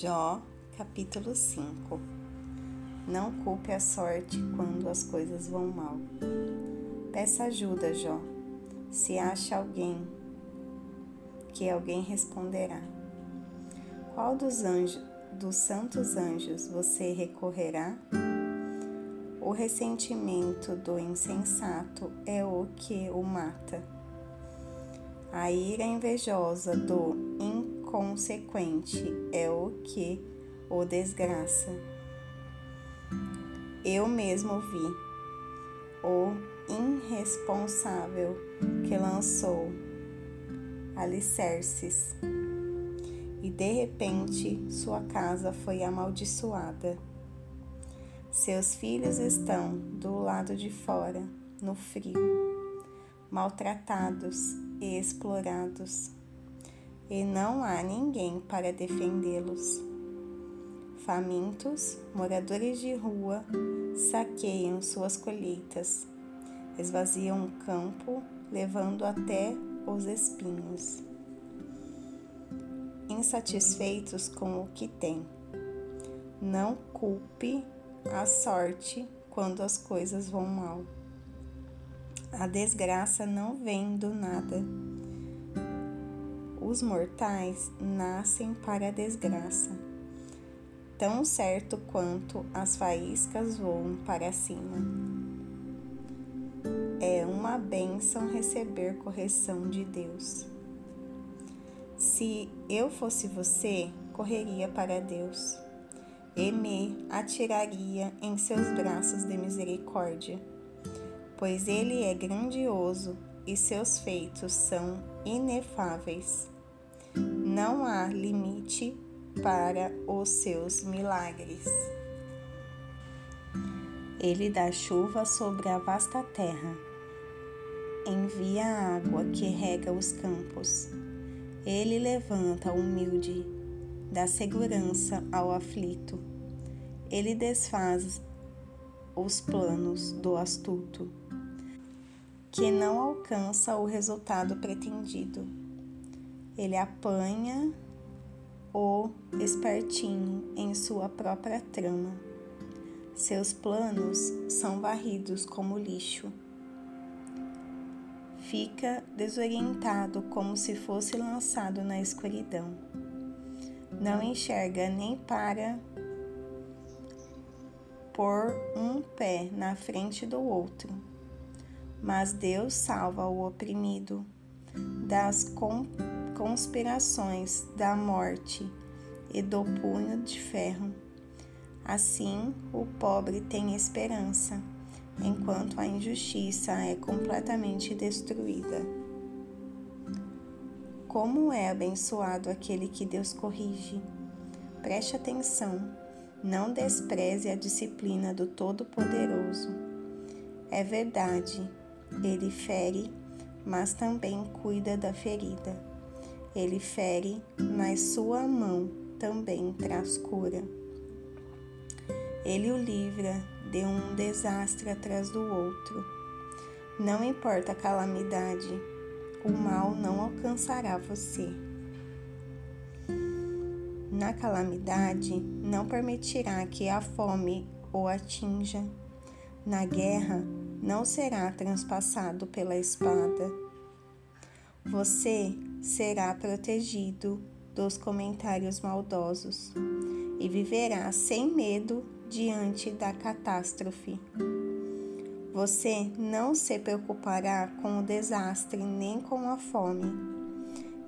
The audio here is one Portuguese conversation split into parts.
Jó, capítulo 5 Não culpe a sorte quando as coisas vão mal. Peça ajuda, Jó. Se acha alguém, que alguém responderá. Qual dos anjos, dos santos anjos você recorrerá? O ressentimento do insensato é o que o mata. A ira invejosa do inconsequente é o que o desgraça. Eu mesmo vi o irresponsável que lançou alicerces e de repente sua casa foi amaldiçoada. Seus filhos estão do lado de fora, no frio, maltratados e explorados e não há ninguém para defendê-los. Famintos, moradores de rua saqueiam suas colheitas, esvaziam o campo, levando até os espinhos. Insatisfeitos com o que têm. Não culpe a sorte quando as coisas vão mal. A desgraça não vem do nada os mortais nascem para a desgraça, tão certo quanto as faíscas voam para cima. É uma bênção receber correção de Deus. Se eu fosse você, correria para Deus e me atiraria em seus braços de misericórdia, pois Ele é grandioso e seus feitos são inefáveis. Não há limite para os seus milagres. Ele dá chuva sobre a vasta terra, envia a água que rega os campos. Ele levanta o humilde, dá segurança ao aflito. Ele desfaz os planos do astuto, que não alcança o resultado pretendido ele apanha o espertinho em sua própria trama. Seus planos são varridos como lixo. Fica desorientado como se fosse lançado na escuridão. Não enxerga nem para pôr um pé na frente do outro. Mas Deus salva o oprimido das conspirações da morte e do punho de ferro. Assim, o pobre tem esperança, enquanto a injustiça é completamente destruída. Como é abençoado aquele que Deus corrige. Preste atenção, não despreze a disciplina do Todo-Poderoso. É verdade, ele fere, mas também cuida da ferida ele fere, mas sua mão também traz cura. Ele o livra de um desastre atrás do outro. Não importa a calamidade, o mal não alcançará você. Na calamidade, não permitirá que a fome o atinja. Na guerra, não será transpassado pela espada. Você será protegido dos comentários maldosos e viverá sem medo diante da catástrofe. Você não se preocupará com o desastre nem com a fome,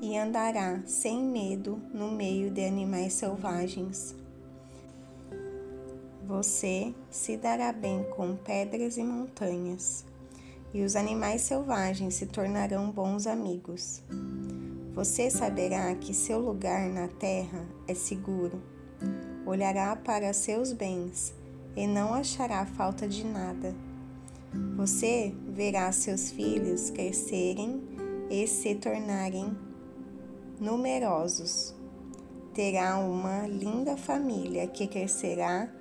e andará sem medo no meio de animais selvagens. Você se dará bem com pedras e montanhas, e os animais selvagens se tornarão bons amigos. Você saberá que seu lugar na terra é seguro. Olhará para seus bens e não achará falta de nada. Você verá seus filhos crescerem e se tornarem numerosos. Terá uma linda família que crescerá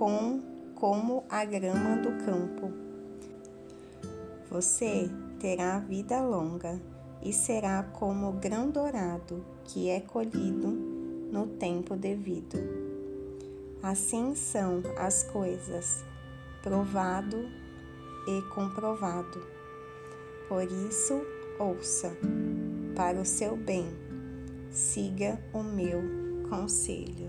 com como a grama do campo. Você terá vida longa e será como grão dourado que é colhido no tempo devido. Assim são as coisas, provado e comprovado. Por isso, ouça, para o seu bem, siga o meu conselho.